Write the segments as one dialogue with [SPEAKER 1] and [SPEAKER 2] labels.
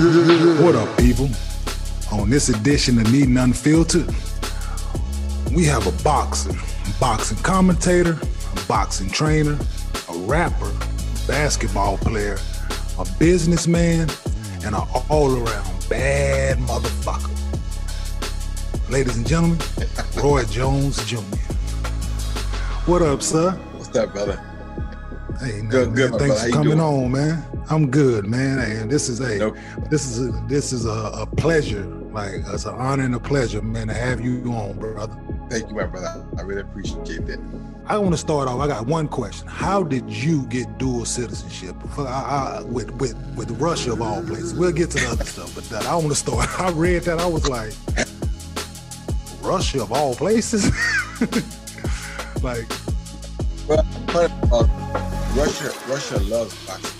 [SPEAKER 1] What up, people? On this edition of Needing Unfiltered, we have a boxer, boxing commentator, a boxing trainer, a rapper, basketball player, a businessman, and an all-around bad motherfucker. Ladies and gentlemen, Roy Jones Jr. What up, sir?
[SPEAKER 2] What's up, brother?
[SPEAKER 1] Hey,
[SPEAKER 2] Good, good,
[SPEAKER 1] Thanks. For coming
[SPEAKER 2] doing?
[SPEAKER 1] on, man. I'm good, man. And this is a
[SPEAKER 2] Nope.
[SPEAKER 1] this is a, this is a, a pleasure. Like it's an honor and a pleasure, man, to have you on, brother.
[SPEAKER 2] Thank you, my brother. I really appreciate that.
[SPEAKER 1] I want to start off. I got one question. How did you get dual citizenship I, I, with with with Russia of all places? We'll get to the other stuff, but that I want to start. I read that. I was like, Russia of all places. like,
[SPEAKER 2] Well, Russia, Russia loves boxing?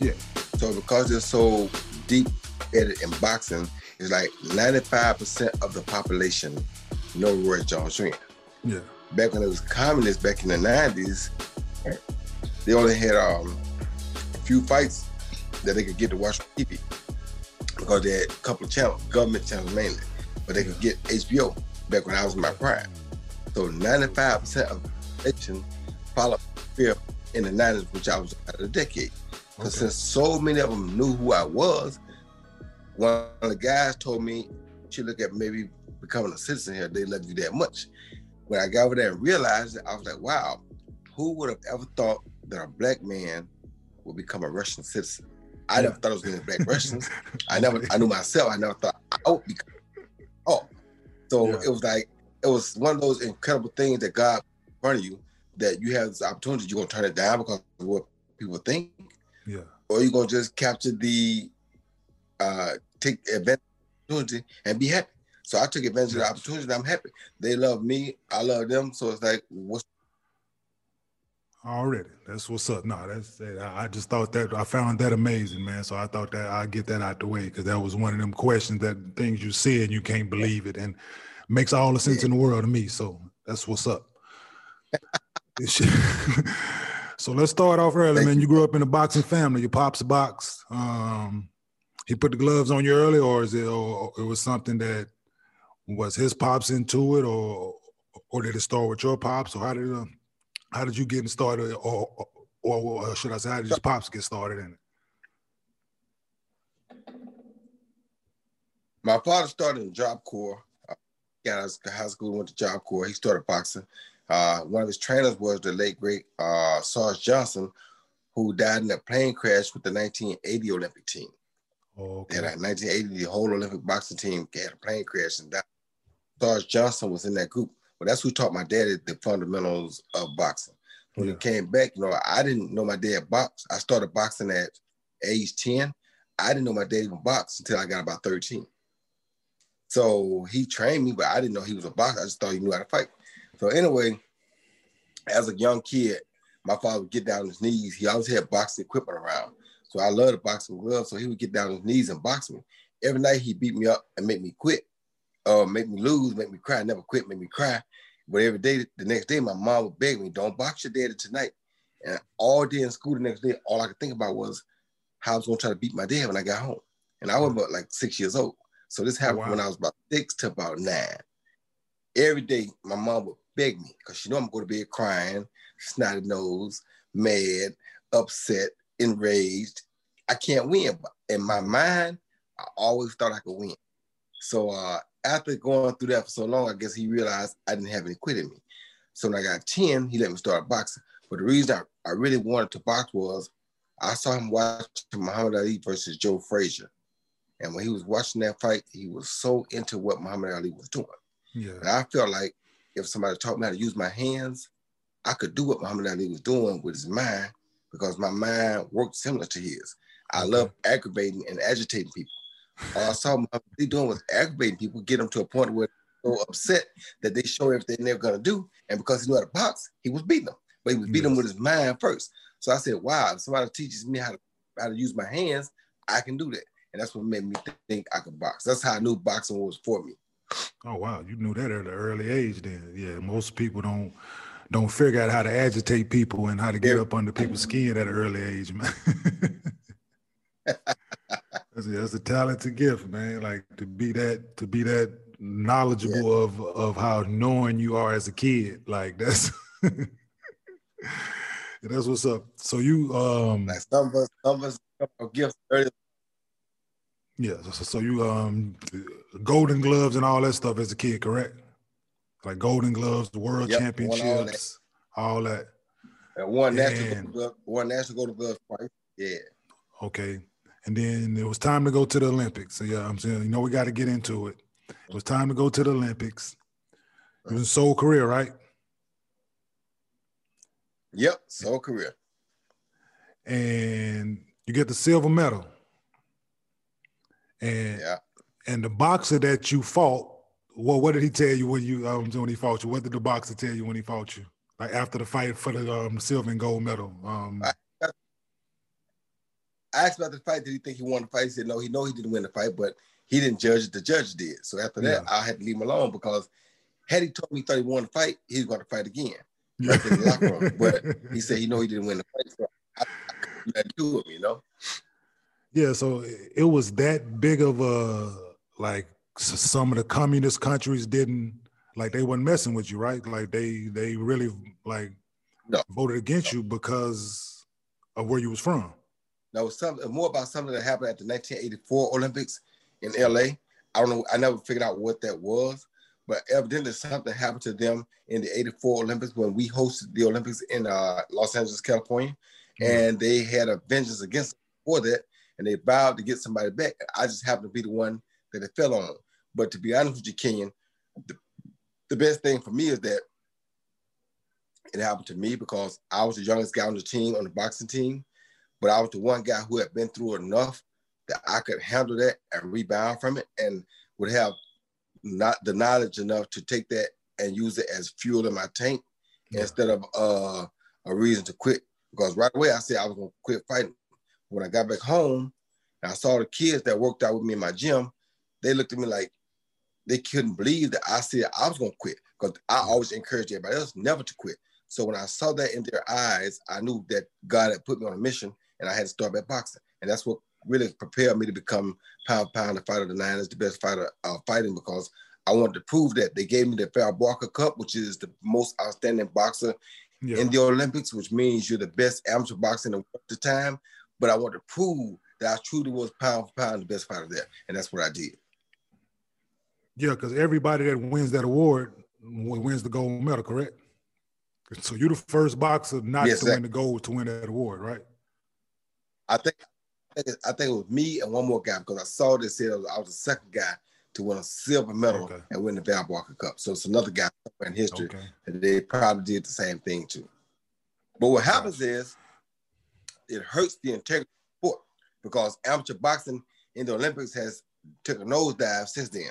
[SPEAKER 1] Yeah,
[SPEAKER 2] So because they're so deep embedded in boxing, it's like 95% of the population know Roy Jones Jr.
[SPEAKER 1] yeah,
[SPEAKER 2] Back when it was communist, back in the 90s, they only had um, a few fights that they could get to watch on TV because they had a couple of channels, government channels mainly, but they could get HBO back when I was in my prime. So 95% of the population followed fear in the 90s, which I was out of the decade. Because
[SPEAKER 1] Okay.
[SPEAKER 2] since so many of them knew who I was, one of the guys told me, you look at maybe becoming a citizen here, they love you that much. When I got over there and realized it, I was like, wow, who would have ever thought that a black man would become a Russian citizen? I never thought it was going to be black Russians. I never, I knew myself. I never thought I would become. Oh, so
[SPEAKER 1] Yeah.
[SPEAKER 2] it was like it was one of those incredible things that God put in front of you that you have this opportunity. You're gonna turn it down because of what people think,
[SPEAKER 1] yeah.
[SPEAKER 2] or you're gonna just capture the uh take advantage of the opportunity and be happy. So I took advantage of the opportunity. and I'm happy. They love me. I love them. So it's like, what's
[SPEAKER 1] Already, that's what's up. No, that's I I just thought that I found that amazing, man. So I thought that I'd get that out the way because that was one of them questions that things you see and you can't believe it, and makes all the sense in the world to me. So that's what's up. So let's start off early,
[SPEAKER 2] Thank
[SPEAKER 1] man. You grew up in a boxing family. Your pops a box. Um, he put the gloves on you early, or is it, or it was something that was his pops into it, or or did it start with your pops, or how did? Um, how did you get started, or, or, or, should I say, how did your pops get started in it?
[SPEAKER 2] My father started in Job Corps. Uh, got out of high school, went to Job Corps. He started boxing. Uh, one of his trainers was the late great uh, Sarge Johnson, who died in a plane crash with the 1980 Olympic team.
[SPEAKER 1] Okay.
[SPEAKER 2] had 1980, the whole Olympic boxing team had a plane crash and died. Sarge Johnson was in that group. But that's who taught my dad the fundamentals of boxing. When
[SPEAKER 1] Yeah.
[SPEAKER 2] he came back, you know, I didn't know my dad boxed. I started boxing at age 10. I didn't know my dad even boxed until I got about 13. So he trained me, but I didn't know he was a boxer. I just thought he knew how to fight. So anyway, as a young kid, my father would get down on his knees. He always had boxing equipment around. So I loved the boxing gloves. So he would get down on his knees and box me. Every night he beat me up and make me quit, or make me lose, make me cry. Never quit, make me cry. But every day, the next day, my mom would beg me, "Don't box your daddy tonight." And all day in school the next day, all I could think about was how I was gonna try to beat my dad when I got home. And I was about like six years old. So this happened
[SPEAKER 1] Wow.
[SPEAKER 2] when I was about six to about nine. Every day, my mom would beg me because she know I'm going to be crying, snotty nose, mad, upset, enraged. I can't win. But in my mind, I always thought I could win. So uh, after going through that for so long, I guess he realized I didn't have any quit in me. So when I got 10, he let me start boxing. But the reason I, I really wanted to box was I saw him watching Muhammad Ali versus Joe Frazier. And when he was watching that fight, he was so into what Muhammad Ali was doing.
[SPEAKER 1] Yeah.
[SPEAKER 2] And I felt like if somebody taught me how to use my hands, I could do what Muhammad Ali was doing with his mind because my mind worked similar to his. I love aggravating and agitating people. All I saw Muhammad Ali doing was aggravating people, get them to a point where they're so upset that they show everything they're gonna do. And because he knew how to box, he was beating them. But he was beating them with his mind first. So I said, wow, if somebody teaches me how to how to use my hands, I can do that. And that's what made me think I could box. That's how I knew boxing was for me.
[SPEAKER 1] Oh wow, you knew that at an early age. Then, yeah. Most people don't don't figure out how to agitate people and how to get
[SPEAKER 2] Yeah.
[SPEAKER 1] up under people's skin at an early age, man. That's a, that's a talented gift, man. Like to be that to be that knowledgeable yeah. of of how knowing you are as a kid. Like that's that's what's up. So you um
[SPEAKER 2] like some of us some of us gifts early.
[SPEAKER 1] Yeah, so, so you um golden gloves and all that stuff as a kid, correct? Like golden gloves, the world yep, championships, all that. All that.
[SPEAKER 2] And one national glove, one national golden gloves twice. Yeah.
[SPEAKER 1] Okay. And then it was time to go to the Olympics. So yeah, I'm saying, you know, we got to get into it. It was time to go to the Olympics. It was in Seoul, Korea, right?
[SPEAKER 2] Yep, Seoul, Korea.
[SPEAKER 1] And you get the silver medal. And yeah. and the boxer that you fought, well, what did he tell you when you um, when he fought you? What did the boxer tell you when he fought you? Like after the fight for the um, silver and gold medal. Um, I,
[SPEAKER 2] I asked about the fight. Did he think he won the fight? He said no. He know he didn't win the fight, but he didn't judge it. The judge did. So after that, yeah. I had to leave him alone because had he told me he thought he won the fight, he was going to fight again. Right in the locker room. But he said he know he didn't win the fight, so I, I couldn't do him. You know.
[SPEAKER 1] Yeah. So it was that big of a like some of the communist countries didn't like they weren't messing with you, right? Like they they really like no. voted against you because of where you was from.
[SPEAKER 2] Was something more about something that happened at the 1984 Olympics in LA. I don't know. I never figured out what that was, but evidently something happened to them in the 84 Olympics when we hosted the Olympics in uh, Los Angeles, California. Mm-hmm. And they had a vengeance against for that and they vowed to get somebody back. I just happened to be the one that it fell on. But to be honest with you, Kenyon, the, the best thing for me is that it happened to me because I was the youngest guy on the team, on the boxing team, but I was the one guy who had been through enough that I could handle that and rebound from it and would have not the knowledge enough to take that and use it as fuel in my tank yeah. instead of uh, a reason to quit. Because right away I said I was gonna quit fighting. When I got back home and I saw the kids that worked out with me in my gym, they looked at me like they couldn't believe that I said I was gonna quit. Because I always encourage everybody else never to quit. So when I saw that in their eyes, I knew that God had put me on a mission and I had to start back boxing. And that's what really prepared me to become pound pound the fighter of the nine is the best fighter uh, fighting because I wanted to prove that they gave me the Val Barker Cup, which is the most outstanding boxer yeah. in the Olympics, which means you're the best amateur boxer in the world at the time. But I wanted to prove that I truly was pound for pound the best fighter there, and that's what I did.
[SPEAKER 1] Yeah, because everybody that wins that award wins the gold medal, correct? So you're the first boxer not yes, to win the gold to win that award, right?
[SPEAKER 2] I think I think it was me and one more guy because I saw this here. I was the second guy to win a silver medal okay. and win the Val Barker Cup. So it's another guy in history okay. and they probably did the same thing too. But what happens is it hurts the integrity of sport because amateur boxing in the Olympics has took a nosedive since then.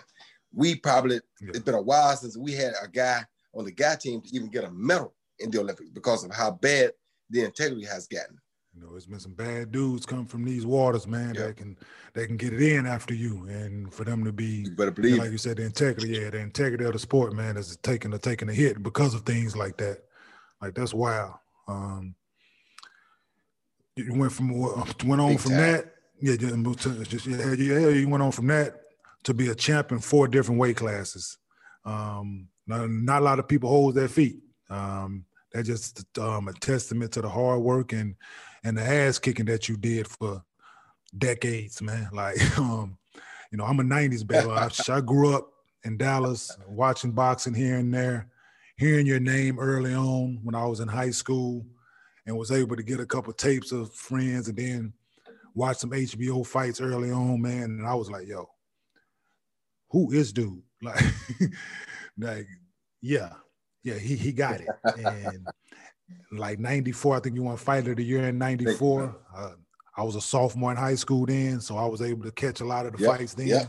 [SPEAKER 2] We probably yeah. it's been a while since we had a guy on the guy team to even get a medal in the Olympics because of how bad the integrity has gotten.
[SPEAKER 1] You know, it's been some bad dudes come from these waters, man. That can they can get it in after you, and for them to be,
[SPEAKER 2] you better believe,
[SPEAKER 1] like you said, the integrity, yeah, the integrity of the sport, man, is taking a taking a hit because of things like that. Like that's wild. Um, you went from went on Big from time. that, yeah, just, yeah, yeah, you went on from that to be a champ in four different weight classes. Um, not, not a lot of people hold their feet. Um, that's just um, a testament to the hard work and and the ass kicking that you did for decades, man. Like, um, you know, I'm a '90s baby. I, I grew up in Dallas, watching boxing here and there, hearing your name early on when I was in high school, and was able to get a couple tapes of friends, and then watch some HBO fights early on, man. And I was like, yo, who is dude? Like, like, yeah, yeah, he he got it. And like 94, I think you won fighter of the year in 94. Uh, I was a sophomore in high school then, so I was able to catch a lot of the yep, fights then. Yep.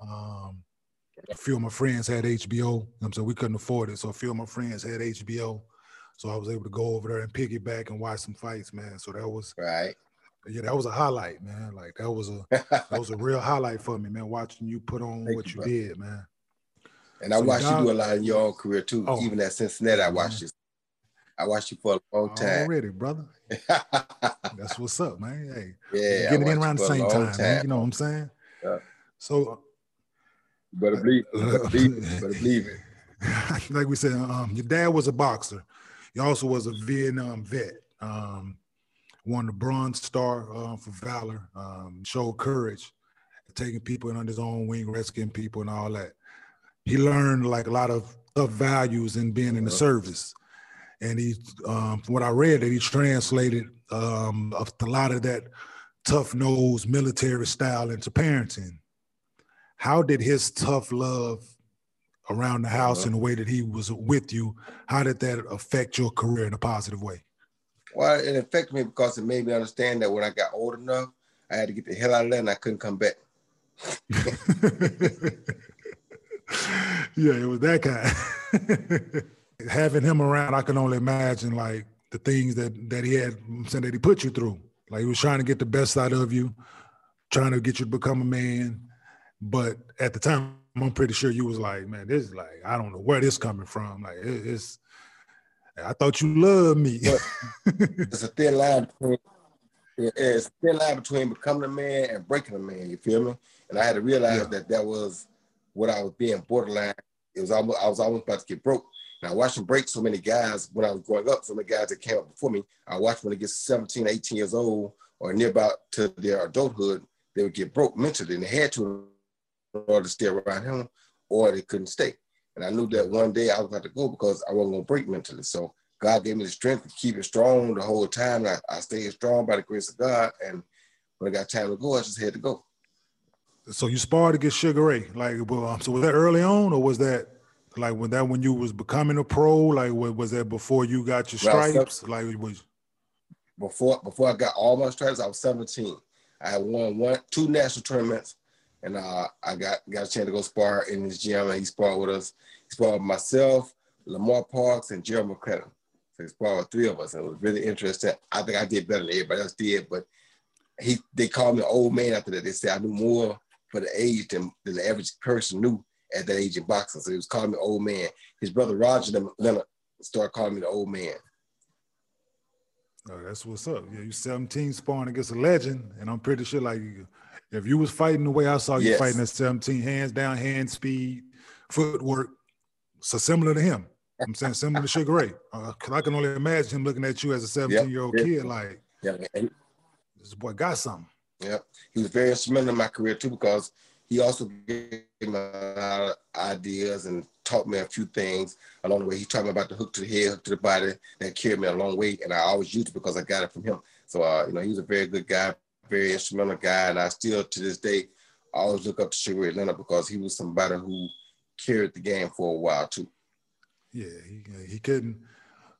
[SPEAKER 1] Um, a few of my friends had HBO. I'm saying we couldn't afford it, so a few of my friends had HBO. So I was able to go over there and piggyback and watch some fights, man. So that was
[SPEAKER 2] right.
[SPEAKER 1] Yeah, that was a highlight, man. Like that was a that was a real highlight for me, man. Watching you put on Thank what you, did, man.
[SPEAKER 2] And I watched you do a lot in your own career too. Oh, even at Cincinnati, I watched you I watched you for a long time.
[SPEAKER 1] Already, brother. That's what's up, man. Hey,
[SPEAKER 2] yeah,
[SPEAKER 1] getting in around the same time, time. Man, you know what I'm saying?
[SPEAKER 2] Yeah.
[SPEAKER 1] So,
[SPEAKER 2] you better believe, better believe, it. better believe it.
[SPEAKER 1] like we said, um, your dad was a boxer. He also was a Vietnam vet. Um, won the Bronze Star uh, for valor. Um, showed courage, taking people in under his own wing, rescuing people, and all that. He learned like a lot of tough values in being in the service, and he, um, from what I read, that he translated um, a lot of that tough nose military style into parenting. How did his tough love around the house uh-huh. in the way that he was with you, how did that affect your career in a positive way?
[SPEAKER 2] Well, it affected me because it made me understand that when I got old enough, I had to get the hell out of there and I couldn't come back.
[SPEAKER 1] yeah, it was that kind. Having him around, I can only imagine like the things that that he had said that he put you through. Like he was trying to get the best out of you, trying to get you to become a man. But at the time, I'm pretty sure you was like, man, this is like, I don't know where this coming from. Like it, it's I thought you loved me.
[SPEAKER 2] it's a thin line between it's a thin line between becoming a man and breaking a man. You feel me? And I had to realize yeah. that that was what I was being borderline. It was almost I was almost about to get broke. And I watched him break so many guys when I was growing up. So many guys that came up before me. I watched when they get 17, 18 years old or near about to their adulthood, they would get broke mentally, and they had to order to stay around him, or they couldn't stay. And I knew that one day I was about to go because I wasn't gonna break mentally. So God gave me the strength to keep it strong the whole time. I, I stayed strong by the grace of God. And when I got time to go, I just had to go.
[SPEAKER 1] So you sparred against Sugar Ray, like, well, um, so was that early on, or was that like when that when you was becoming a pro? Like, was that before you got your stripes? Well, like, was
[SPEAKER 2] before before I got all my stripes, I was 17. I had won one two national tournaments and uh, I got got a chance to go spar in his gym, and he sparred with us. He sparred with myself, Lamar Parks, and Gerald McClellan. So he sparred with three of us, and it was really interesting. I think I did better than everybody else did, but he they called me old man after that. They said I knew more for the age than, than the average person knew at that age in boxing. So he was calling me old man. His brother Roger Leonard started calling me the old man.
[SPEAKER 1] Oh, that's what's up. Yeah, you 17 sparring against a legend, and I'm pretty sure like if you was fighting the way I saw you yes. fighting at 17, hands down, hand speed, footwork, so similar to him. I'm saying similar to Sugar Ray. Uh, Cause I can only imagine him looking at you as a 17 year old kid, like, yeah, this boy got something.
[SPEAKER 2] Yeah, he was very instrumental in my career too because he also gave me a lot of ideas and taught me a few things along the way. He taught me about the hook to the head, hook to the body that carried me a long way, and I always used it because I got it from him. So, uh, you know, he was a very good guy, very instrumental guy, and I still to this day always look up to Sugar Leonard because he was somebody who carried the game for a while too.
[SPEAKER 1] Yeah, he, he couldn't,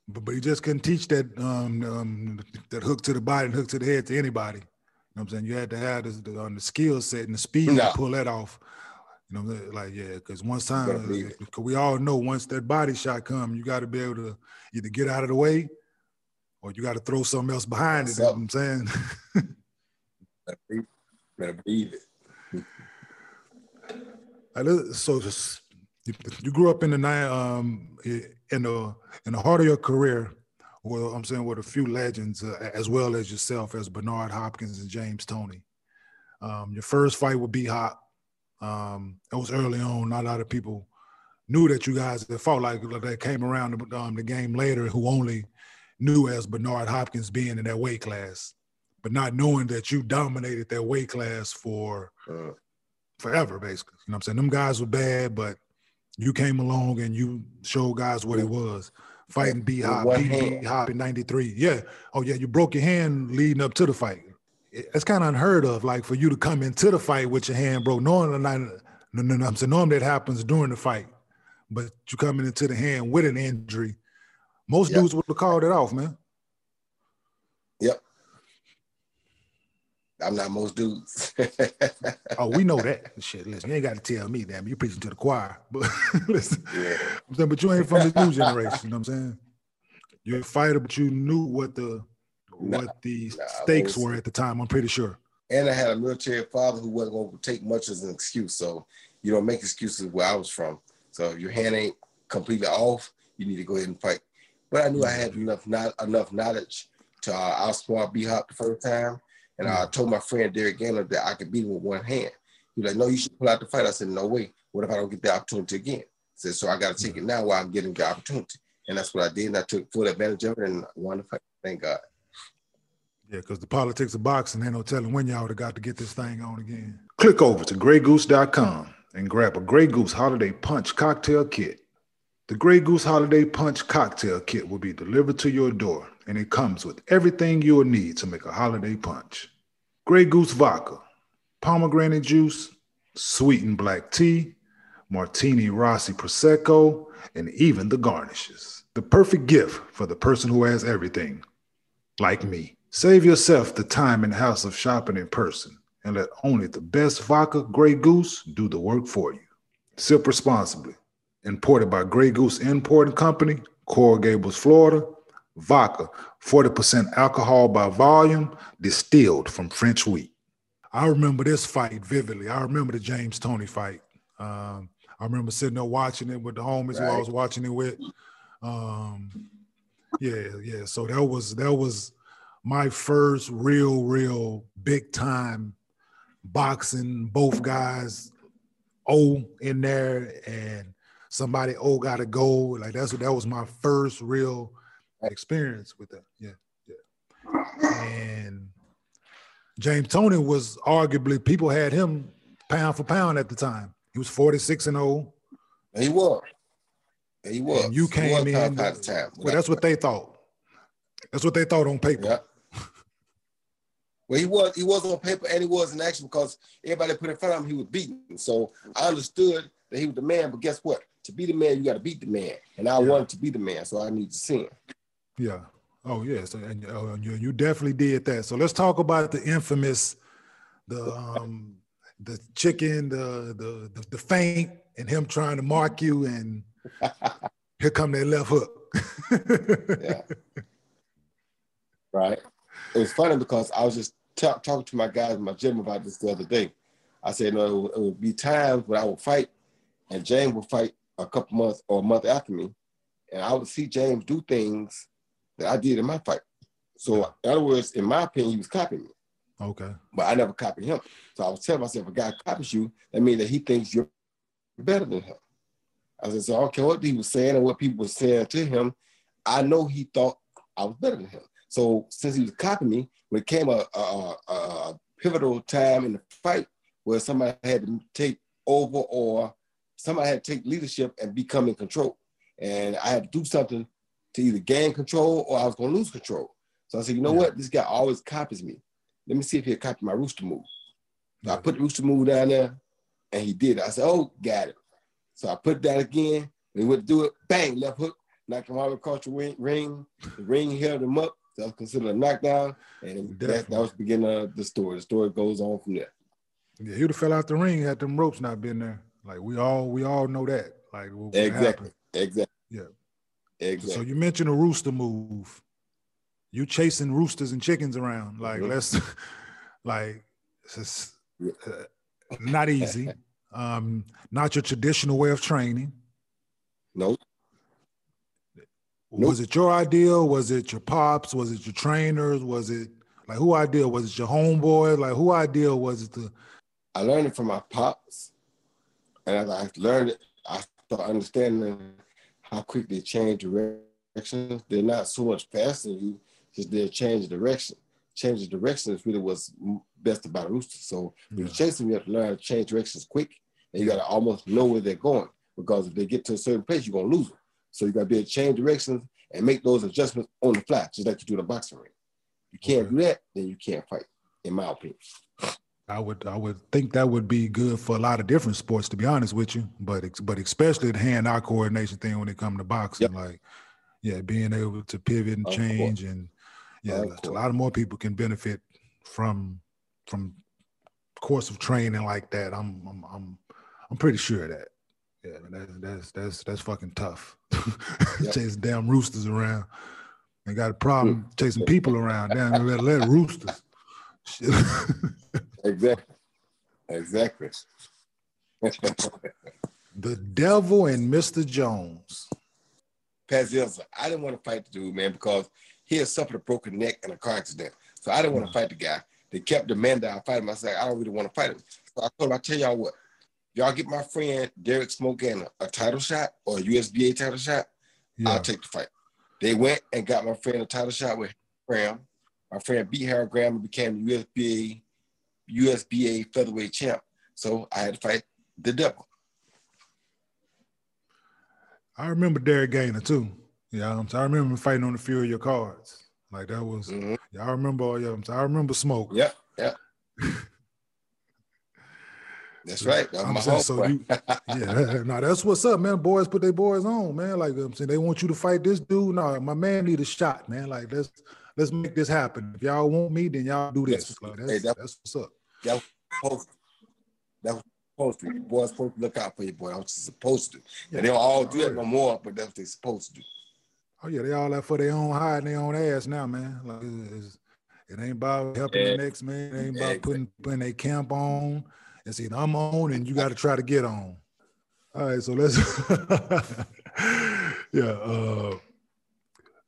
[SPEAKER 1] but, but he just couldn't teach that um, um, that hook to the body and hook to the head to anybody. You know what I'm saying? You had to have the, the, um, the skill set and the speed no. to pull that off. You know, like yeah, because once time, because we all know once that body shot come, you got to be able to either get out of the way, or you got to throw something else behind it. You know what I'm saying?
[SPEAKER 2] Better believe
[SPEAKER 1] it. so just, you grew up in the night um in the in the heart of your career. Well, I'm saying with a few legends uh, as well as yourself, as Bernard Hopkins and James Toney. Um, your first fight with B Hop, um, it was early on. Not a lot of people knew that you guys had fought like that came around um, the game later who only knew as Bernard Hopkins being in that weight class but not knowing that you dominated that weight class for uh, forever, basically. You know what I'm saying? Them guys were bad, but you came along and you showed guys what it was. Fighting B Hop, B Hop in 93. Yeah. Oh, yeah, you broke your hand leading up to the fight. It's kind of unheard of, like for you to come into the fight with your hand broke. Normally, no, no, no, I'm saying normally that happens during the fight, but you coming into the hand with an injury. Most yep. dudes would have called it off, man.
[SPEAKER 2] Yep. I'm not most dudes.
[SPEAKER 1] oh, we know that. Shit, listen, you ain't got to tell me, damn. You preaching to the choir, but listen, yeah. I'm saying, but you ain't from the new generation. You know what I'm saying? You're a fighter, but you knew what the nah, what the nah, stakes were at the time. I'm pretty sure.
[SPEAKER 2] And I had a military father who wasn't going to take much as an excuse. So you don't make excuses where I was from. So if your hand ain't completely off, you need to go ahead and fight. But I knew I had enough not enough knowledge to uh, outsmart B Hop the first time. And I told my friend Derrick Gainer that I could beat him with one hand. He was like, "No, you should pull out the fight." I said, "No way. What if I don't get the opportunity again?" I said, "So I got to take it now while I'm getting the opportunity." And that's what I did. And I took full advantage of it and won the fight. Thank God.
[SPEAKER 1] Yeah, because the politics of boxing, ain't no telling when y'all would have got to get this thing on again. Click over to graygoose.com and grab a Grey Goose Holiday Punch cocktail kit. The Grey Goose Holiday Punch cocktail kit will be delivered to your door, and it comes with everything you will need to make a holiday punch. Grey Goose vodka, pomegranate juice, sweetened black tea, martini Rossi Prosecco, and even the garnishes. The perfect gift for the person who has everything, like me. Save yourself the time and house of shopping in person and let only the best vodka Grey Goose do the work for you. Sip responsibly. Imported by Grey Goose Importing Company, Coral Gables, Florida. Vodka, 40% alcohol by volume, distilled from French wheat. I remember this fight vividly. I remember the James Toney fight. Um, I remember sitting there watching it with the homies right. who I was watching it with. Um, yeah, yeah. So that was that was my first real, real big time boxing. Both guys O in there, and somebody O got to go. Like that's what that was my first real experience with that. Yeah, yeah. And James Toney was arguably people had him pound for pound at the time. He was 46 and 0.
[SPEAKER 2] He was. He was.
[SPEAKER 1] And you came in. Well, that's what they thought. That's what they thought on paper.
[SPEAKER 2] Yeah. Well, he was he was on paper and he was in action because everybody put in front of him, he was beaten. So I understood that he was the man, but guess what? To be the man, you got to beat the man, and I yeah. wanted to be the man, so I need to see him.
[SPEAKER 1] Yeah. Oh yes, and uh, you you definitely did that. So let's talk about the infamous, the um, the chicken, the the the, the feint, and him trying to mark you, and here come that left hook.
[SPEAKER 2] yeah. Right it was funny because I was just t- talking to my guys in my gym about this the other day. I said, no, it would, it would be times when I would fight, and James would fight a couple months or a month after me, and I would see James do things that I did in my fight. So, in other words, in my opinion, he was copying me.
[SPEAKER 1] Okay.
[SPEAKER 2] But I never copied him. So I was telling myself, if a guy copies you, that means that he thinks you're better than him. I said, so I don't care what he was saying and what people were saying to him. I know he thought I was better than him. So since he was copying me, when it came a, a, a pivotal time in the fight where somebody had to take over or somebody had to take leadership and become in control. And I had to do something to either gain control or I was going to lose control. So I said, you know yeah. what? This guy always copies me. Let me see if he'll copy my rooster move. So I put the rooster move down there and he did it. I said, oh, got it. So I put that again. When he went to do it, bang, left hook, knocked him out across the ring. ring. The ring held him up. That was considered a knockdown, and that, that was the beginning of the story. The story goes on from there.
[SPEAKER 1] Yeah, he would have fell out the ring had them ropes not been there. Like we all we all know that. Like what
[SPEAKER 2] exactly,
[SPEAKER 1] happened.
[SPEAKER 2] exactly.
[SPEAKER 1] Yeah,
[SPEAKER 2] exactly.
[SPEAKER 1] So you mentioned a rooster move. You chasing roosters and chickens around. Like mm-hmm. let's, like it's uh, not easy. um, not your traditional way of training.
[SPEAKER 2] Nope.
[SPEAKER 1] Nope. Was it your idea? Was it your pops? Was it your trainers? Was it like who idea? Was it your homeboy? Like who idea was it to?
[SPEAKER 2] I learned it from my pops, and as I learned it, I started understanding how quick they change directions. They're not so much faster than you, just they change direction. Change the direction is really what's best about a rooster. So yeah. when you chase them, you have to learn how to change directions quick, and you got to almost know where they're going because if they get to a certain place, you're gonna lose them. So you got to be able to change directions and make those adjustments on the fly, just like you do in a boxing ring. You can't okay. do that, then you can't fight, in my opinion.
[SPEAKER 1] I would I would think that would be good for a lot of different sports, to be honest with you. But but especially the hand-eye coordination thing when it comes to boxing, yep. like yeah, being able to pivot and change, and yeah, a lot of more people can benefit from from course of training like that. I'm I'm I'm I'm pretty sure of that. Yeah, that's that's that's that's fucking tough. Yep. chasing damn roosters around. They got a problem hmm. chasing people around. Damn, let let roosters.
[SPEAKER 2] exactly. Exactly.
[SPEAKER 1] the devil and Mr. Jones.
[SPEAKER 2] Paz I didn't want to fight the dude, man, because he had suffered a broken neck in a car accident. So I didn't want to mm. fight the guy. They kept demanding I fight him. I said, I don't really want to fight him. So I told him, I tell y'all what, y'all get my friend Derrick Smoking a title shot or a USBA title shot, yeah. I'll take the fight. They went and got my friend a title shot with Graham. My friend beat Harold Graham and became the USBA USBA featherweight champ. So I had to fight the devil.
[SPEAKER 1] I remember Derrick Gainer too. Yeah, I'm, I remember fighting on a few of your cards. Like that was. Mm-hmm. Yeah, I remember all your. I remember smoke.
[SPEAKER 2] Yeah, yeah. That's right. I'm saying, so
[SPEAKER 1] you, yeah, no, that's what's up, man. Boys put their boys on, man. Like I'm saying, they want you to fight this dude. No, my man need a shot, man. Like let's let's make this happen. If y'all want me, then y'all do this. Like, that's, hey, that, that's what's up.
[SPEAKER 2] That was supposed. That was supposed to. Boys supposed to look out for you, boy. I was supposed to. Yeah, they don't all do that no more, but that's what they're supposed to do.
[SPEAKER 1] Oh yeah, they all out for their own hide and their own ass now, man. Like it's, it ain't about helping yeah. the next man. It ain't about putting putting a camp on and saying I'm on and you got to try to get on. All right, so let's yeah. Uh,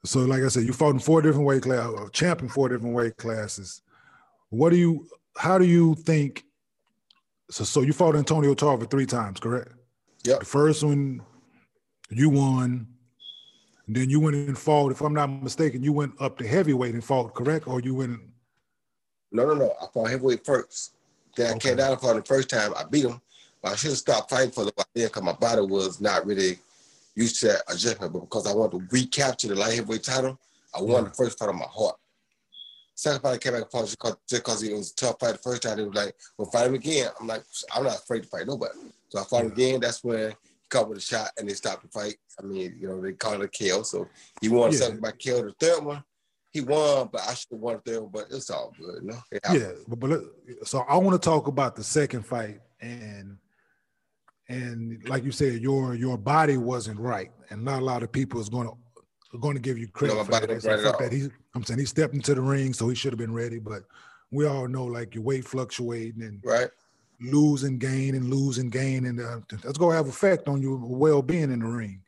[SPEAKER 1] so like I said, you fought in four different weight classes, uh, champion four different weight classes. What do you? How do you think? So so you fought Antonio Tarver three times, correct?
[SPEAKER 2] Yeah.
[SPEAKER 1] The first one you won and then you went and fought, if I'm not mistaken, you went up to heavyweight and fought, correct? Or you went?
[SPEAKER 2] No, no, no. I fought heavyweight first. Then I okay. came down and fought the first time. I beat him, but I should have stopped fighting for the while because my body was not really used to that adjustment. But because I wanted to recapture the light heavyweight title, I won yeah. the first fight on my heart. Second fight, I came back and fought just because it was a tough fight the first time. It was like, we'll fight him again. I'm like, I'm not afraid to fight nobody. So I fought him again. That's when he caught with a shot and they stopped the fight. I mean, you know, they called it a kill. So he won yeah. second by kill. The third one, he won, but I should have won the third one, but it's all good. You know?
[SPEAKER 1] Yeah, but, but so I want to talk about the second fight and and like you said, your your body wasn't right, and not a lot of people is going to going to give you credit no, for that. Right that he, I'm saying he stepped into the ring, so he should have been ready. But we all know like your weight fluctuating and
[SPEAKER 2] right
[SPEAKER 1] lose and gain and lose and gain, and uh, that's going to have effect on your well-being in the ring.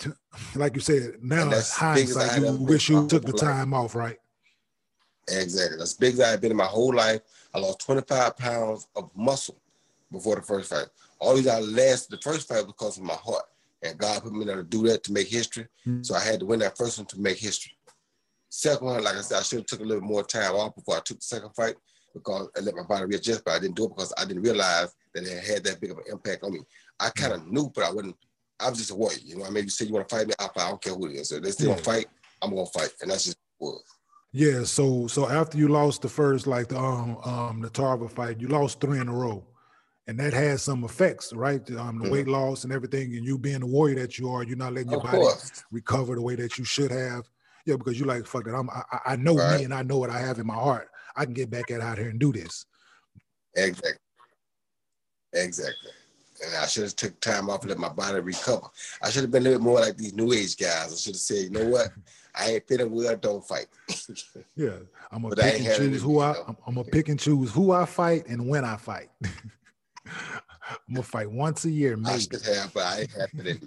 [SPEAKER 1] Like you said, now hindsight, you wish you took the time life. off, right?
[SPEAKER 2] Exactly. That's big as I've been in my whole life. I lost 25 pounds of muscle before the first fight. All these I lasted the first fight because of my heart. And God put me there to do that to make history. Mm-hmm. So I had to win that first one to make history. Second one, like I said, I should have took a little more time off before I took the second fight because I let my body readjust, but I didn't do it because I didn't realize that it had that big of an impact on me. I kind of knew, but I wouldn't. I was just a warrior, you know. I mean, you say you want to fight me, I fight. I don't care who it is. So they still yeah. fight. I'm gonna fight, and that's just what.
[SPEAKER 1] Yeah. So so after you lost the first, like the um um the Tarver fight, you lost three in a row, and that has some effects, right? Um, the mm-hmm. weight loss and everything, and you being the warrior that you are, you're not letting your of body course. recover the way that you should have. Yeah, because you like fuck that. I'm I, I know right. me and I know what I have in my heart. I can get back at out here and do this.
[SPEAKER 2] Exactly. Exactly. And I should have took time off and let my body recover. I should have been a little bit more like these new age guys. I should have said, you know what? I ain't fitting with I don't fight.
[SPEAKER 1] yeah. I'm gonna pick and choose who I I'm, I'm gonna pick and choose who I fight and when I fight. I'm gonna fight once a year, maybe. I
[SPEAKER 2] should have, but I ain't have it.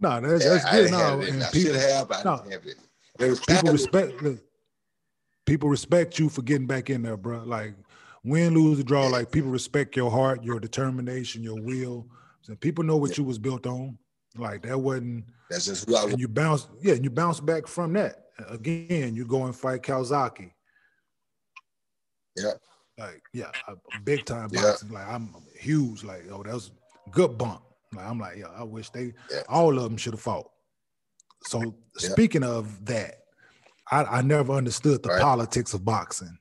[SPEAKER 1] no, that's, that's good. No, and
[SPEAKER 2] I people, should have, but I no, didn't have it.
[SPEAKER 1] People respect people respect you for getting back in there, bro. Like win, lose, or draw. Like people respect your heart, your determination, your will. So people know what you was built on. Like that wasn't.
[SPEAKER 2] That's just who I. was.
[SPEAKER 1] And you bounce, yeah, and you bounce back from that. Again, you go and fight Calzaghe.
[SPEAKER 2] Yeah.
[SPEAKER 1] Like yeah, a big time boxing. Yeah. Like I'm huge. Like oh, that was good bump. Like I'm like yeah, I wish they yeah. all of them should have fought. So yeah. speaking of that, I, I never understood the right. politics of boxing.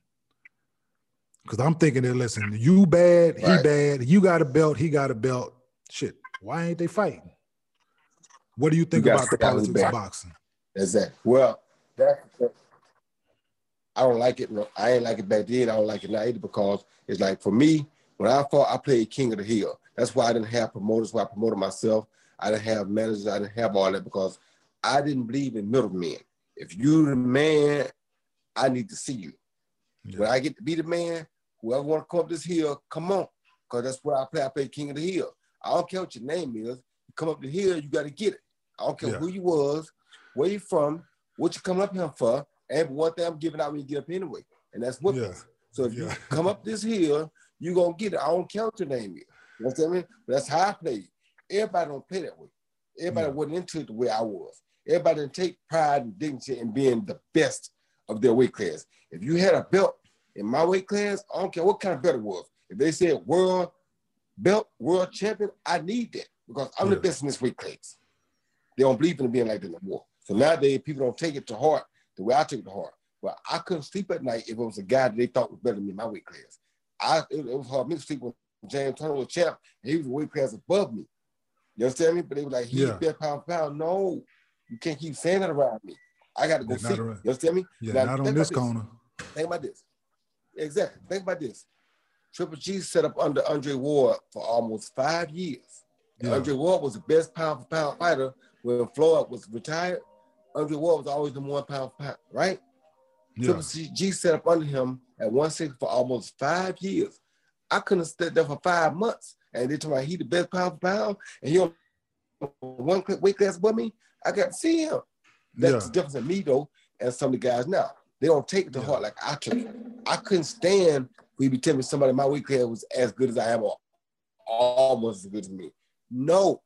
[SPEAKER 1] Cause I'm thinking that listen, you bad, he right. bad, you got a belt, he got a belt. Shit, why ain't they fighting? What do you think you about the politics of boxing?
[SPEAKER 2] Well, that I don't like it. I ain't like it back then. I don't like it now either because it's like for me, when I fought, I played King of the Hill. That's why I didn't have promoters. Why I promoted myself. I didn't have managers. I didn't have all that because I didn't believe in middlemen. If you the man, I need to see you. Yeah. When I get to be the man, whoever want to come up this hill, come on. Because that's where I play. I play King of the Hill. I don't care what your name is. come up the hill, you got to get it. I don't care
[SPEAKER 1] Yeah.
[SPEAKER 2] who you was, where you from, what you come up here for, and one thing I'm giving out when you get up anyway, and that's what.
[SPEAKER 1] Yeah.
[SPEAKER 2] So if you come up this hill, you're gonna get it. I don't care what your name is. You know what I mean? But that's how I play. Everybody don't play that way. Everybody
[SPEAKER 1] Yeah.
[SPEAKER 2] wasn't into it the way I was. Everybody didn't take pride and dignity in being the best of their weight class. If you had a belt in my weight class, I don't care what kind of belt it was. If they said world belt, world champion, I need that because I'm the best in this weight class. They don't believe in being like that no more. So nowadays, people don't take it to heart the way I took it to heart. But I couldn't sleep at night if it was a guy that they thought was better than me in my weight class. I it, it was hard me to sleep when James Toney was champ and he was a weight class above me. You understand me? But they were like, he's
[SPEAKER 1] Yeah.
[SPEAKER 2] best pound for pound. No, you can't keep saying that around me. I got to go see. You
[SPEAKER 1] around-
[SPEAKER 2] understand me?
[SPEAKER 1] Yeah,
[SPEAKER 2] Now,
[SPEAKER 1] not on this corner.
[SPEAKER 2] Think about this. Exactly. Think about this. Triple G set up under Andre Ward for almost five years.
[SPEAKER 1] Yeah.
[SPEAKER 2] Andre Ward was the best pound for pound fighter when Floyd was retired. Andre Ward was always the one pound pound, right?
[SPEAKER 1] Yeah.
[SPEAKER 2] Triple C- G set up under him at 160 for almost five years. I couldn't have stood there for five months. And they told me he the best pound for pound, and he on one weight class above me. I got to see him. That's
[SPEAKER 1] Yeah.
[SPEAKER 2] the difference in me though, and some of the guys now. They don't take it to
[SPEAKER 1] Yeah.
[SPEAKER 2] heart like I took it. I couldn't stand we be telling me somebody my weight class was as good as I am or almost as good as me. No,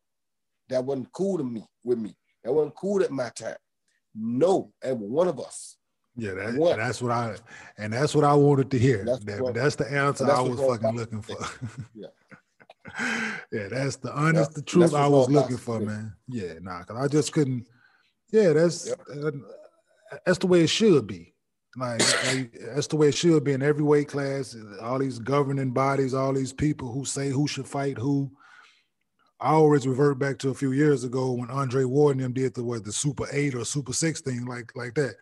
[SPEAKER 2] that wasn't cool to me with me. That wasn't cool at my time. No, and one of us.
[SPEAKER 1] Yeah, that,
[SPEAKER 2] What?
[SPEAKER 1] that's what I and that's what I wanted to hear.
[SPEAKER 2] That's
[SPEAKER 1] That- that's the answer
[SPEAKER 2] that's
[SPEAKER 1] I was fucking looking for.
[SPEAKER 2] Yeah.
[SPEAKER 1] yeah, that's the honest,
[SPEAKER 2] Yeah,
[SPEAKER 1] the truth I was looking for, man. Yeah, nah, cause I just couldn't. Yeah, that's uh, that's the way it should be. Like, like, that's the way it should be in every weight class. All these governing bodies, all these people who say who should fight who. I always revert back to a few years ago when Andre Ward and them did the what the Super Eight or Super Six thing, like like that.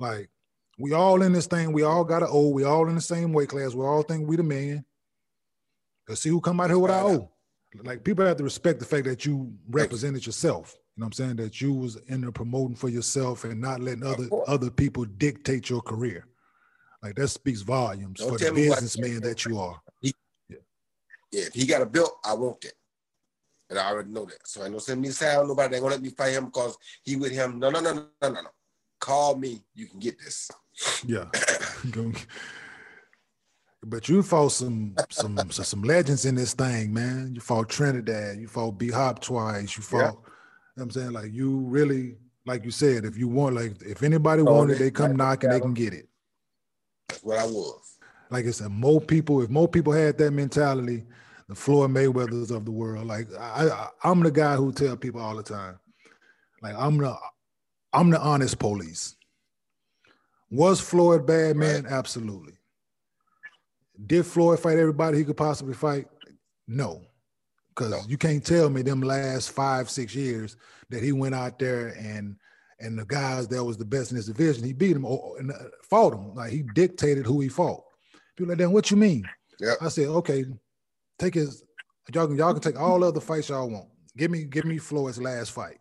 [SPEAKER 1] Like we all in this thing, we all got an O, we all in the same weight class, we all think we the man. Let's see who come out here with our O. Like people have to respect the fact that you represented yourself. You know what I'm saying? That you was in there promoting for yourself and not letting other other people dictate your career. Like that speaks volumes
[SPEAKER 2] Don't
[SPEAKER 1] for the
[SPEAKER 2] tell me what-
[SPEAKER 1] businessman that you are.
[SPEAKER 2] Yeah, if he got a belt, I want that. And I already know that. So I know send me sound, nobody ain't gonna let me fight him because he with him. No, no, no, no, no, no, no. Call me, you can get this.
[SPEAKER 1] Yeah. But you fought some some some some legends in this thing, man. You fought Trinidad, you fought B Hop twice, you fought,
[SPEAKER 2] Yeah.
[SPEAKER 1] you know what I'm saying? Like you really, like you said, if you want, like if anybody
[SPEAKER 2] Oh,
[SPEAKER 1] wanted,
[SPEAKER 2] they-
[SPEAKER 1] come
[SPEAKER 2] right,
[SPEAKER 1] knocking, they can get it.
[SPEAKER 2] That's what I was.
[SPEAKER 1] Like I said, more people, if more people had that mentality, the Floyd Mayweathers of the world, like I, I I'm the guy who tell people all the time, like I'm the I'm the honest police. Was Floyd bad man? Absolutely. Did Floyd fight everybody he could possibly fight? No. Because
[SPEAKER 2] No.
[SPEAKER 1] you can't tell me them last five, six years that he went out there and and the guys that was the best in his division, he beat him or, and uh, fought him. Like he dictated who he fought. People like, then what you mean?
[SPEAKER 2] Yep.
[SPEAKER 1] I said, okay, take his y'all can y'all can take all other fights y'all want. Give me give me Floyd's last fight.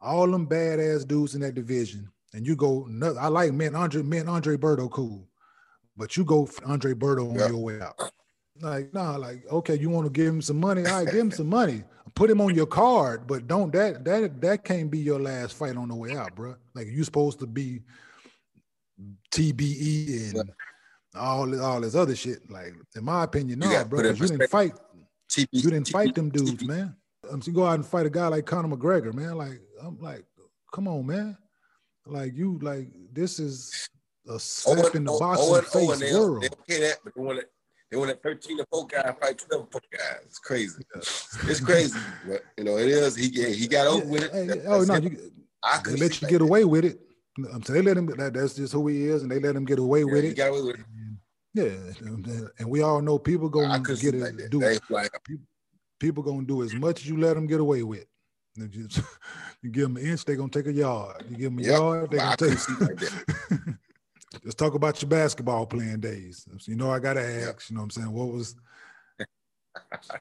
[SPEAKER 1] All them badass dudes in that division, and you go. I like men Andre men Andre Berto cool, but you go Andre Berto on
[SPEAKER 2] Yeah.
[SPEAKER 1] your way out. Like nah, like okay, you want to give him some money? All right, give him some money. Put him on your card, but don't that that that can't be your last fight on the way out, bro. Like you supposed to be TBE and all this, all this other shit. Like in my opinion, no, bro.
[SPEAKER 2] put it in
[SPEAKER 1] 'cause You didn't fight. You didn't fight them dudes,
[SPEAKER 2] TB.
[SPEAKER 1] man. Um, so you go out and fight a guy like Conor McGregor, man. Like I'm like, come on, man. Like you, like this is a slap in the boxing face
[SPEAKER 2] they,
[SPEAKER 1] world.
[SPEAKER 2] They okay that, but they want it. They want that 13 to 4 guy fight 12 4 guys. It's crazy. It's crazy. But you know, it is. He he got over with it.
[SPEAKER 1] Hey, oh
[SPEAKER 2] that's
[SPEAKER 1] no, you,
[SPEAKER 2] I
[SPEAKER 1] they let you get
[SPEAKER 2] that.
[SPEAKER 1] away with it. I'm saying they let him. That, that's just who he is, and they let him get away
[SPEAKER 2] Yeah,
[SPEAKER 1] with it.
[SPEAKER 2] away with it.
[SPEAKER 1] Yeah, and- we all know people
[SPEAKER 2] I
[SPEAKER 1] gonna get it. do
[SPEAKER 2] They like
[SPEAKER 1] people gonna do as much as you let them get away with. You just- you give them an inch, they're gonna take a yard. You give them a
[SPEAKER 2] Yep,
[SPEAKER 1] yard, they're gonna take.
[SPEAKER 2] like
[SPEAKER 1] Let's talk about your basketball playing days. You know, I gotta ask. You know, what I'm saying, what was?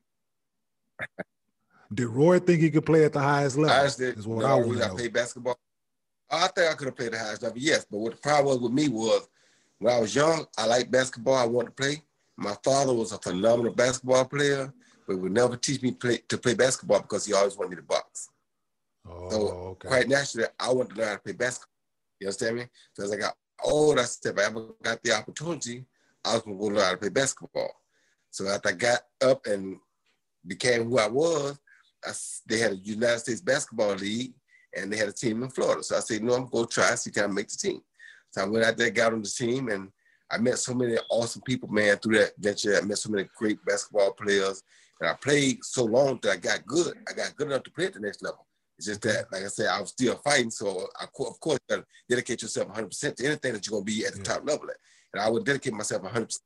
[SPEAKER 1] Did Roy think he could play at the highest level?
[SPEAKER 2] I understand.
[SPEAKER 1] Is what
[SPEAKER 2] no,
[SPEAKER 1] I
[SPEAKER 2] we
[SPEAKER 1] want to
[SPEAKER 2] got
[SPEAKER 1] know.
[SPEAKER 2] to play basketball. I think I could have played the highest level, yes. But what the problem was with me was when I was young, I liked basketball. I wanted to play. My father was a phenomenal basketball player, but would never teach me play, to play basketball because he always wanted me to box.
[SPEAKER 1] Oh,
[SPEAKER 2] So
[SPEAKER 1] okay.
[SPEAKER 2] quite naturally, I wanted to learn how to play basketball. You understand me? So as I got old, I said, if I ever got the opportunity, I was gonna go learn how to play basketball. So after I got up and became who I was, I they had a United States Basketball League and they had a team in Florida. So I said, no, I'm gonna try, see can I make the team. So I went out there, got on the team, and I met so many awesome people, man, through that venture. I met so many great basketball players. And I played so long that I got good. I got good enough to play at the next level. It's just that, like I said, I was still fighting. So I, of course, you gotta dedicate yourself 100% to anything that you're gonna be at the
[SPEAKER 1] Yeah.
[SPEAKER 2] top level at. And I would dedicate myself 100%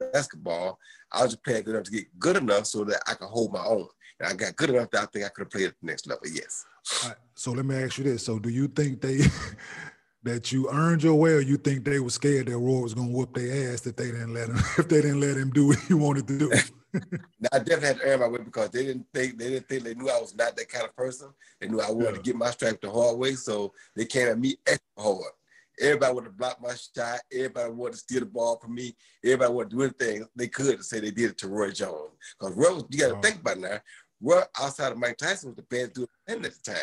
[SPEAKER 2] to basketball. I was just playing good enough to get good enough so that I could hold my own. And I got good enough that I think I could have played at the next level. Yes.
[SPEAKER 1] Right, so let me ask you this: So, do you think they that you earned your way, or you think they were scared that Roy was gonna whoop their ass if they didn't let him if they didn't let him do what he wanted to do?
[SPEAKER 2] Now, I definitely had to earn my way because they didn't think they didn't think they knew I was not that kind of person. They knew I wanted
[SPEAKER 1] Yeah.
[SPEAKER 2] to get my stripes the hard way, so they came at me extra hard. Everybody wanted to block my shot. Everybody wanted to steal the ball from me. Everybody wanted to do anything they could to say they did it to Roy Jones. Because Roy, was, you got to
[SPEAKER 1] Wow.
[SPEAKER 2] think about it now. Roy, outside of Mike Tyson, was the best dude at the time.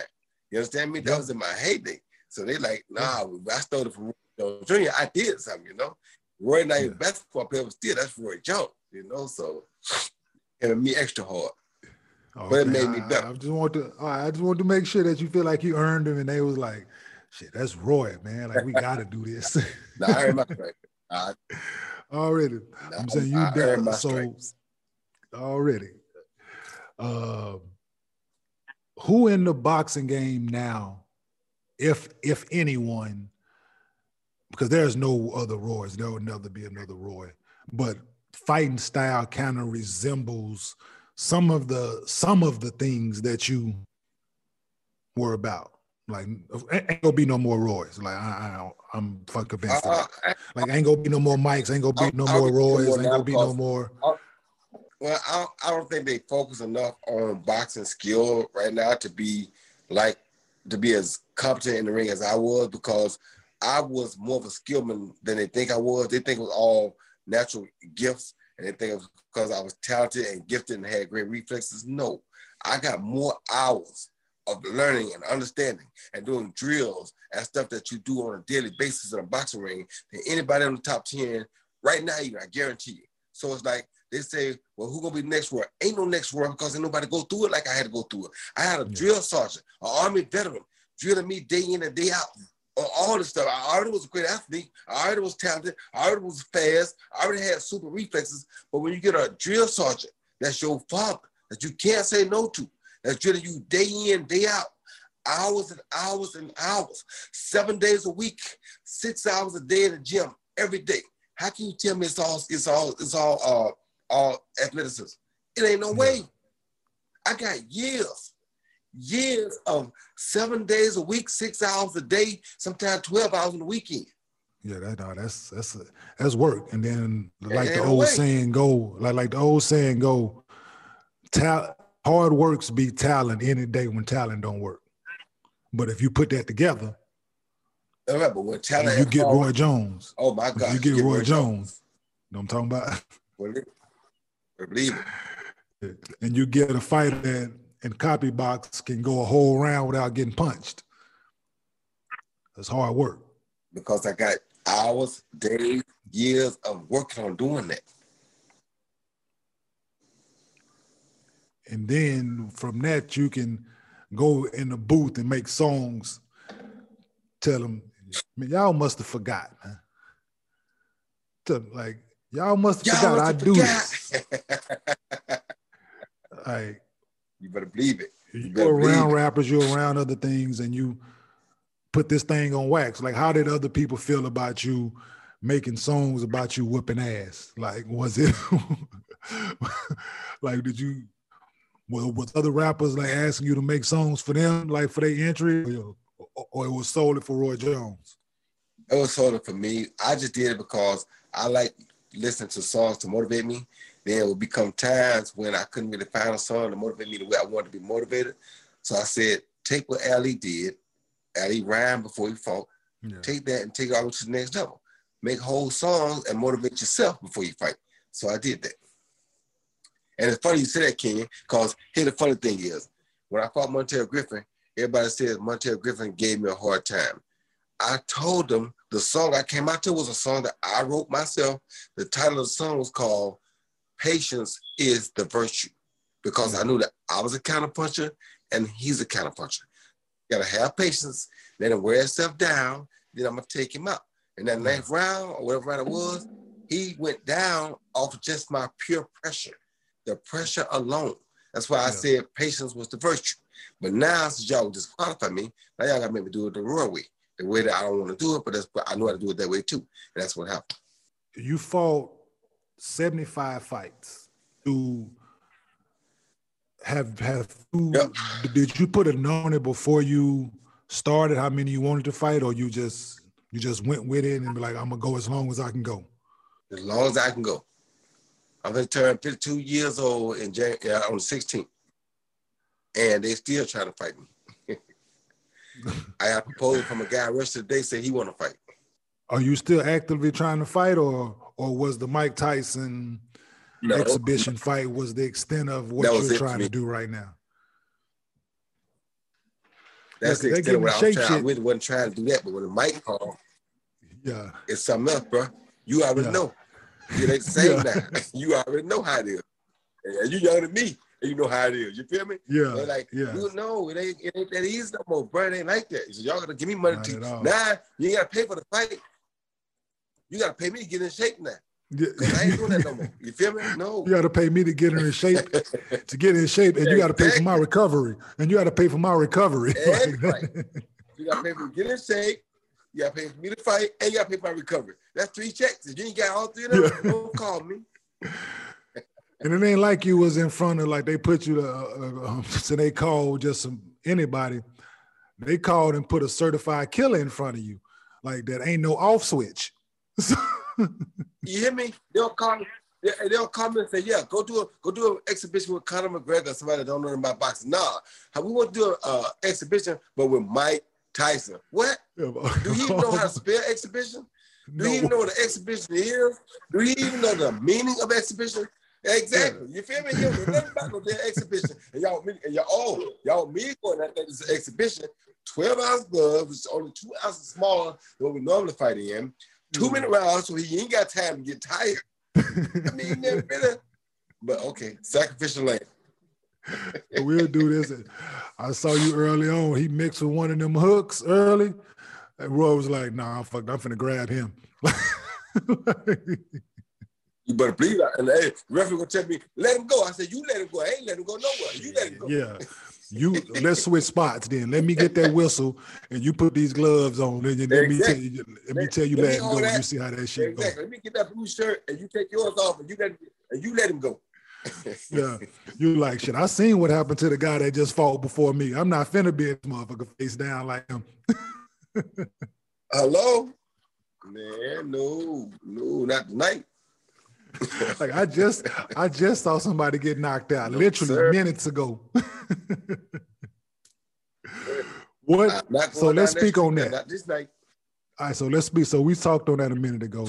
[SPEAKER 2] You understand me? That was in my heyday. So they like, nah, I stole it from Roy Jones Jr. I did something, you know. Roy not even
[SPEAKER 1] Yeah.
[SPEAKER 2] basketball player, but still, that's Roy Jones, you know. So and me extra hard. But it made me
[SPEAKER 1] I-
[SPEAKER 2] better.
[SPEAKER 1] I, just want to. I just want to make sure that you feel like you earned them, and they was like, "Shit, that's Roy, man. Like we got to do this
[SPEAKER 2] Now I earned my stripes. I,
[SPEAKER 1] already."
[SPEAKER 2] now
[SPEAKER 1] I'm saying you
[SPEAKER 2] I
[SPEAKER 1] done-
[SPEAKER 2] my
[SPEAKER 1] so-
[SPEAKER 2] stripes.
[SPEAKER 1] already. Um, who in the boxing game now, if if anyone, because there's no other Roys, there will never be another Roy, but fighting style kind of resembles some of the some of the things that you were about. Like, ain't gonna be no more Roys. Like, I, I I'm fuck convinced.
[SPEAKER 2] Uh,
[SPEAKER 1] that. Like, ain't gonna be no more Mikes. Ain't gonna be no more Roys. Ain't gonna be no more.
[SPEAKER 2] well, I, I don't think they focus enough on boxing skill right now to be like to be as competent in the ring as I was because I was more of a skillman than they think I was. They think it was all natural gifts and they think it was because I was talented and gifted and had great reflexes. No, I got more hours of learning and understanding and doing drills and stuff that you do on a daily basis in a boxing ring than anybody on the top 10 right now, even I guarantee you. So it's like they say, well, who gonna be next Roy? Ain't no next Roy because ain't nobody go through it like I had to go through it. I had a
[SPEAKER 1] Yeah.
[SPEAKER 2] drill sergeant, an army veteran, drilling me day in and day out on all this stuff. I already was a great athlete. I already was talented. I already was fast. I already had super reflexes. But when you get a drill sergeant, that's your father, that you can't say no to, that's drilling you day in, day out, hours and hours and hours, seven days a week, six hours a day in the gym, every day. How can you tell me it's all it's all it's all uh all athleticism? It ain't no way. I got years, years of seven days a week, six hours a day, sometimes 12 hours on the weekend.
[SPEAKER 1] Yeah, that no, that's that's a, that's work. And then like the old
[SPEAKER 2] way.
[SPEAKER 1] saying go, like like the old saying go, tal- hard works be talent any day when talent don't work. But if you put that together,
[SPEAKER 2] All right, but when talent
[SPEAKER 1] you get Roy Jones.
[SPEAKER 2] Oh my God.
[SPEAKER 1] you get Roy Jones. You know what I'm talking about?
[SPEAKER 2] Believe Believe it.
[SPEAKER 1] and you get a fighter that in copy box can go a whole round without getting punched. That's hard work.
[SPEAKER 2] Because I got hours, days, years of working on doing that.
[SPEAKER 1] And then from that, you can go in the booth and make songs. Tell them, y'all must have forgot. Man. Tell 'em, like, y'all must have
[SPEAKER 2] Y'all
[SPEAKER 1] forgot I do this. Like,
[SPEAKER 2] you better believe it.
[SPEAKER 1] you're
[SPEAKER 2] better
[SPEAKER 1] around rappers, you're around other things, and you put this thing on wax. Like, how did other people feel about you making songs about you whooping ass? Like, was it like did you was, was other rappers like asking you to make songs for them, like for their entry, or, or it was solely for Roy Jones?
[SPEAKER 2] It was of for me. I just did it because I like listening to songs to motivate me. Then it would become times when I couldn't really find a song to motivate me the way I wanted to be motivated. So I said, take what Ali did. Ali rhymed before he fought.
[SPEAKER 1] Yeah.
[SPEAKER 2] Take that and take it all to the next level. Make whole songs and motivate yourself before you fight. So I did that. And it's funny you say that, Kenyon, because here the funny thing is, when I fought Montel Griffin, everybody said Montel Griffin gave me a hard time. I told them the song I came out to was a song that I wrote myself. The title of the song was called Patience is the Virtue because. I knew that I was a counterpuncher and he's a counterpuncher. You gotta have patience, let him wear himself down, then I'm gonna take him out. And that ninth round or whatever round it was, he went down off just my pure pressure, the pressure alone. That's why I said patience was the virtue. But now, since y'all disqualify me, now y'all gotta make me do it the raw way, the way that I don't want to do it, but that's I know how to do it that way too. And that's what happened.
[SPEAKER 1] You fought 75 fights. To have have yep. did you put a number on it before you started how many you wanted to fight, or you just you just went with it and be like, I'm gonna go as long as I can go?
[SPEAKER 2] As long as I can go. I'm gonna turn 52 years old in January on the 16th, and they still trying to fight me. I got a proposal from a guy yesterday said he want to fight.
[SPEAKER 1] Are you still actively trying to fight, or or was the Mike Tyson no. exhibition fight was the extent of what you're trying to do right now?
[SPEAKER 2] That's the extent of what I was trying. I really wasn't trying to do that, but when the mic called,
[SPEAKER 1] yeah,
[SPEAKER 2] it's something else, bro. You already yeah. know. It ain't the same yeah. now. you already know how it is. And you younger than me, you know how it is. You feel me?
[SPEAKER 1] Yeah.
[SPEAKER 2] They're like,
[SPEAKER 1] yeah.
[SPEAKER 2] you know, it ain't, it ain't that easy no more, bro. It ain't like that. So y'all gotta give me money Not to now. You ain't gotta pay for the fight. You gotta pay me to get in shape now. Yeah. I ain't doing that no more. You feel me? No.
[SPEAKER 1] You got to pay me to get in shape, to get in shape, and you got to pay for my recovery, and you got to pay for my recovery.
[SPEAKER 2] right. You got to pay for get in shape. You got to pay for me to fight, and you got to pay for my recovery. That's three checks. If you ain't got all three of them, yeah. don't call me.
[SPEAKER 1] And it ain't like you was in front of like they put you to, uh, uh, so they called just some anybody. They called and put a certified killer in front of you, like that ain't no off switch.
[SPEAKER 2] you hear me? They'll call. They'll come and say, "Yeah, go do a go do an exhibition with Conor McGregor, somebody that don't know about boxing." Nah, we want to do an uh, exhibition, but with Mike Tyson. What? do he even know how to spell exhibition? Do no. he even know what an exhibition is? Do he even know the meaning of exhibition? Exactly. You feel me? You don't know nothing about no damn exhibition. And y'all, and y'all, oh, y'all me going that thing is an exhibition. 12 ounce gloves, it's only two ounces smaller than what we normally fight in two mm. minute rounds, so he ain't got time to get tired. I mean, never been but okay, sacrificial lamb.
[SPEAKER 1] we'll do this. I saw you early on. He mixed with one of them hooks early. And Roy was like, nah, fuck, I'm finna grab him.
[SPEAKER 2] you better believe that. And hey, referee gonna tell me, let him go. I said, you let him go. I ain't let him go nowhere. You let him go.
[SPEAKER 1] Yeah. You let's switch spots then. Let me get that whistle and you put these gloves on. And let exactly. me tell you, let me tell you let, let go. You see how that shit exactly.
[SPEAKER 2] goes. Let me get that blue shirt and you take yours off and you let and you let him go.
[SPEAKER 1] yeah, you like shit. I seen what happened to the guy that just fought before me. I'm not finna be a motherfucker face down like him.
[SPEAKER 2] Hello, man. No, no, not tonight.
[SPEAKER 1] like I just I just saw somebody get knocked out no, literally sir. minutes ago. what? So let's speak on that.
[SPEAKER 2] This night.
[SPEAKER 1] All right, so let's speak. So we talked on that a minute ago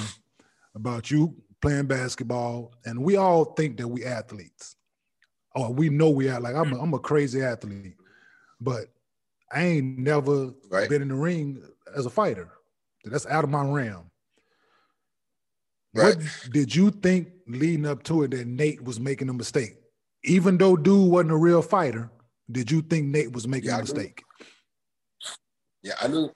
[SPEAKER 1] about you playing basketball, and we all think that we athletes. Oh, we know we are. Like I'm, a, I'm a crazy athlete, but I ain't never right. been in the ring as a fighter. That's out of my realm. Right. What did you think leading up to it that Nate was making a mistake? Even though dude wasn't a real fighter, did you think Nate was making yeah, a mistake?
[SPEAKER 2] Yeah, I knew.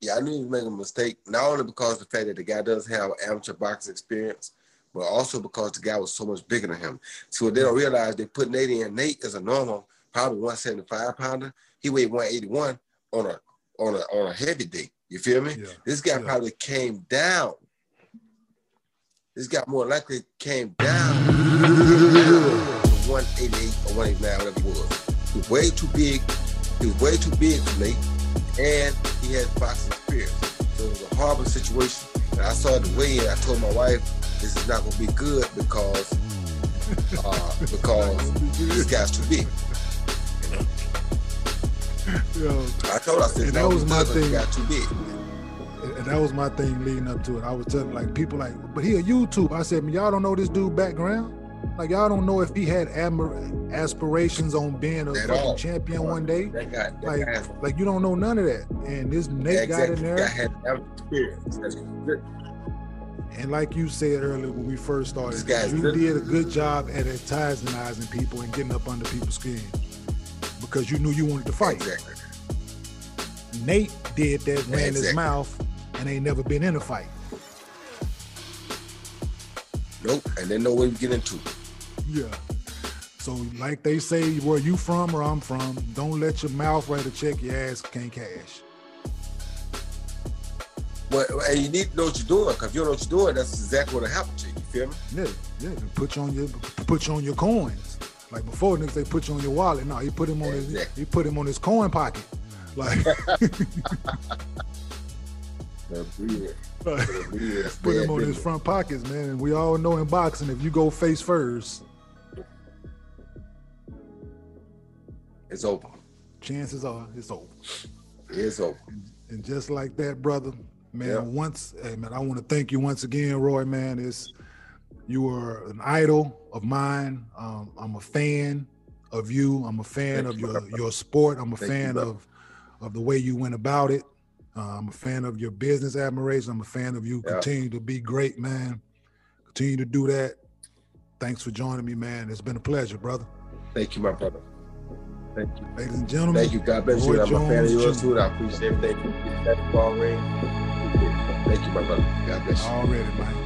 [SPEAKER 2] Yeah, I knew he was making a mistake, not only because the fact that the guy does have amateur boxing experience, but also because the guy was so much bigger than him. So they don't realize they put Nate in. Nate is a normal, probably 175 pounder. He weighed 181 on a on a on a heavy day. You feel me? Yeah. This guy yeah. probably came down this guy more likely came down to 188 or 189, whatever it was. He was way too big. He was way too big for me, and he had boxing experience. So it was a horrible situation. And I saw the way in. I told my wife, this is not going to be good because uh, because this guy's too big. You know? Yo, I told her, I said, that was my thing. Got too big
[SPEAKER 1] and that was my thing leading up to it. I was telling like people like, but he a YouTube. I said, y'all don't know this dude background. Like y'all don't know if he had admir- aspirations on being a fucking champion one day.
[SPEAKER 2] That guy, that
[SPEAKER 1] Like,
[SPEAKER 2] guy,
[SPEAKER 1] like you don't know none of that. And this Nate got in
[SPEAKER 2] exactly.
[SPEAKER 1] there.
[SPEAKER 2] Had.
[SPEAKER 1] And like you said earlier when we first started, you
[SPEAKER 2] good.
[SPEAKER 1] did a good job at antagonizing people and getting up under people's skin because you knew you wanted to fight.
[SPEAKER 2] Exactly.
[SPEAKER 1] Nate did that, ran his mouth, and ain't never been in a fight.
[SPEAKER 2] Nope. And they know where you get into.
[SPEAKER 1] Yeah. So like they say, where you from or I'm from, don't let your mouth write a check your ass can't cash.
[SPEAKER 2] But and you need to know what you're doing, because if you don't know what you're doing, that's exactly what'll happen to you. You feel me?
[SPEAKER 1] Yeah, yeah. Put you on your put you on your coins. Like before, niggas they put you on your wallet. No, he put him on his he put him on his coin pocket. Like
[SPEAKER 2] That's
[SPEAKER 1] put him on his front pockets, man. And we all know in boxing, if you go face first,
[SPEAKER 2] It's over.
[SPEAKER 1] chances are it's over.
[SPEAKER 2] It's over.
[SPEAKER 1] And just like that, brother, man,
[SPEAKER 2] Yeah.
[SPEAKER 1] once, hey, man, I want to thank you once again, Roy, man. It's, you are an idol of mine. Um, I'm a fan of you. I'm a fan
[SPEAKER 2] Thank
[SPEAKER 1] of
[SPEAKER 2] you,
[SPEAKER 1] your, your sport. I'm a
[SPEAKER 2] Thank
[SPEAKER 1] fan
[SPEAKER 2] brother.
[SPEAKER 1] of, of the way you went about it. Uh, I'm a fan of your business admiration. I'm a fan of you.
[SPEAKER 2] Yeah.
[SPEAKER 1] Continue to be great, man. Continue to do that. Thanks for joining me, man. It's been a pleasure, brother.
[SPEAKER 2] Thank you, my brother. Thank you.
[SPEAKER 1] Ladies and gentlemen,
[SPEAKER 2] Thank you. God bless
[SPEAKER 1] Roy
[SPEAKER 2] you. I'm a fan of yours too. I appreciate everything. That ball ring. Thank you, my brother. God bless you.
[SPEAKER 1] already, man.